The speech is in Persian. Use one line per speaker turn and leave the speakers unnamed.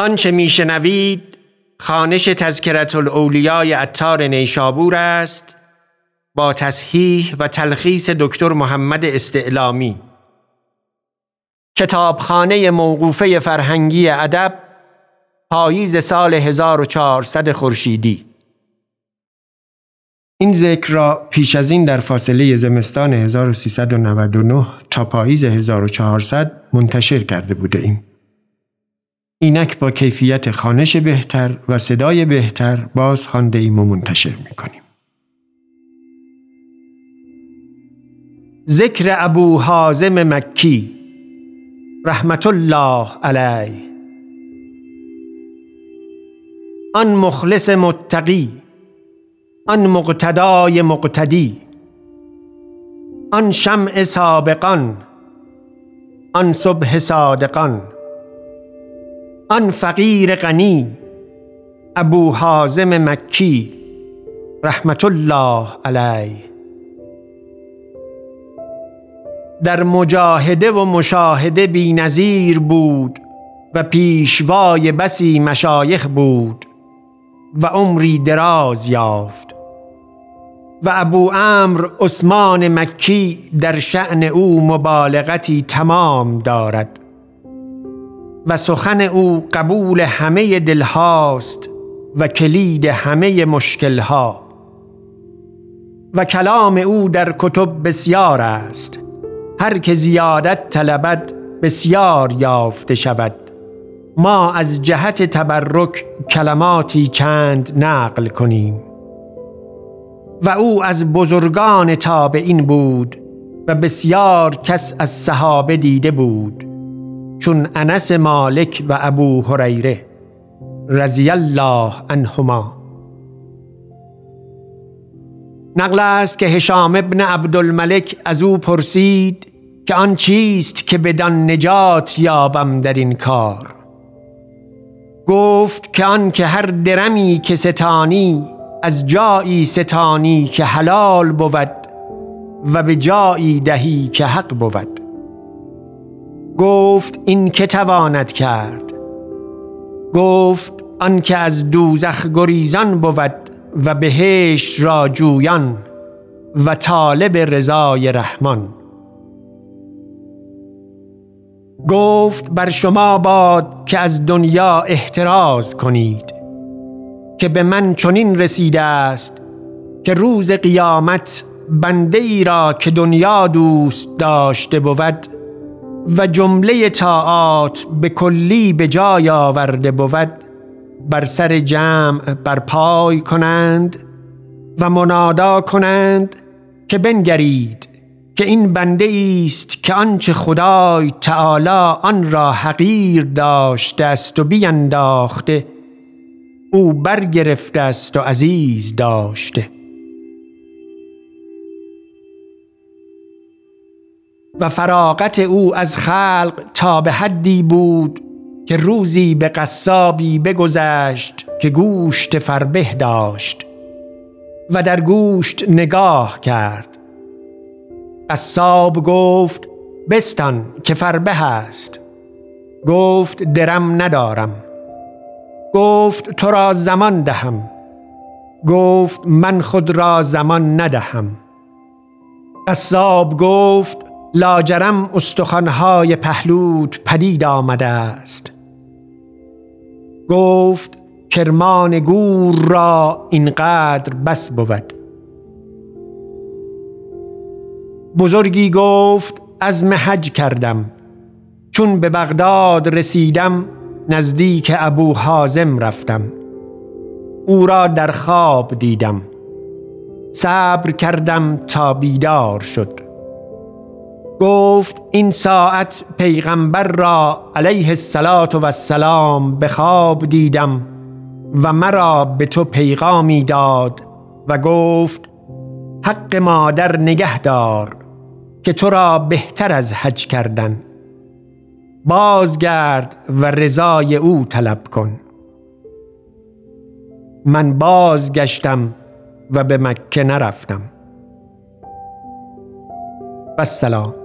آنچه میشنوید خانش تذکرت الاولیای اتار نیشابور است با تصحیح و تلخیص دکتر محمد استعلامی کتابخانه موقوفه فرهنگی ادب پاییز سال 1400 خورشیدی این ذکر را پیش از این در فاصله زمستان 1399 تا پاییز 1400 منتشر کرده بوده ایم. اینک با کیفیت خانش بهتر و صدای بهتر باز خانده ایم و منتشر می کنیم. ذکر ابو حازم مکی رحمت الله علیه آن مخلص متقی آن مقتدای مقتدی آن شمع سابقان آن صبح صادقان آن فقیر غنی ابو حازم مکی رحمت الله علیه. در مجاهده و مشاهده بی نظیر بود و پیشوای بسی مشایخ بود و عمری دراز یافت و ابو امر عثمان مکی در شعن او مبالغتی تمام دارد. و سخن او قبول همه دلهاست و کلید همه مشکلها و کلام او در کتب بسیار است. هر که زیادت طلبد بسیار یافته شود. ما از جهت تبرک کلماتی چند نقل کنیم. و او از بزرگان تابعین بود و بسیار کس از صحابه دیده بود. چون انس مالک و ابو هریره رضی الله عنهما. نقل است که هشام ابن عبدالملک از او پرسید که آن چیست که بدان نجات یابم در این کار. گفت که آن که هر درمی که ستانی از جایی ستانی که حلال بود و به جایی دهی که حق بود. گفت این که تواند کرد. گفت آن که از دوزخ گریزان بود و بهشت را جویان و طالب رضای رحمان. گفت بر شما باد که از دنیا احتراز کنید که به من چنین رسیده است که روز قیامت بنده ای را که دنیا دوست داشته بود و جمله طاعات به کلی به جای آورده بود بر سر جمع برپای کنند و منادا کنند که بنگرید که این بنده است که آنچه خدای تعالی آن را حقیر داشته است و بینداخته او برگرفته است و عزیز داشته. و فراغت او از خلق تا به حدی بود که روزی به قصابی بگذشت که گوشت فربه داشت و در گوشت نگاه کرد. قصاب گفت بستان که فربه است گفت درم ندارم. گفت تو را زمان دهم. گفت من خود را زمان ندهم. قصاب گفت لاجرم استخوانهای پهلوت پدید آمده است. گفت کرمان گور را اینقدر بس بود. بزرگی گفت از حج کردم. چون به بغداد رسیدم نزدیک ابو حازم رفتم. او را در خواب دیدم. صبر کردم تا بیدار شد. گفت این ساعت پیغمبر را علیه السلام و السلام به خواب دیدم و مرا به تو پیغامی داد و گفت حق مادر نگه دار که تو را بهتر از حج کردن. بازگرد و رضای او طلب کن. من بازگشتم و به مکه نرفتم. و سلام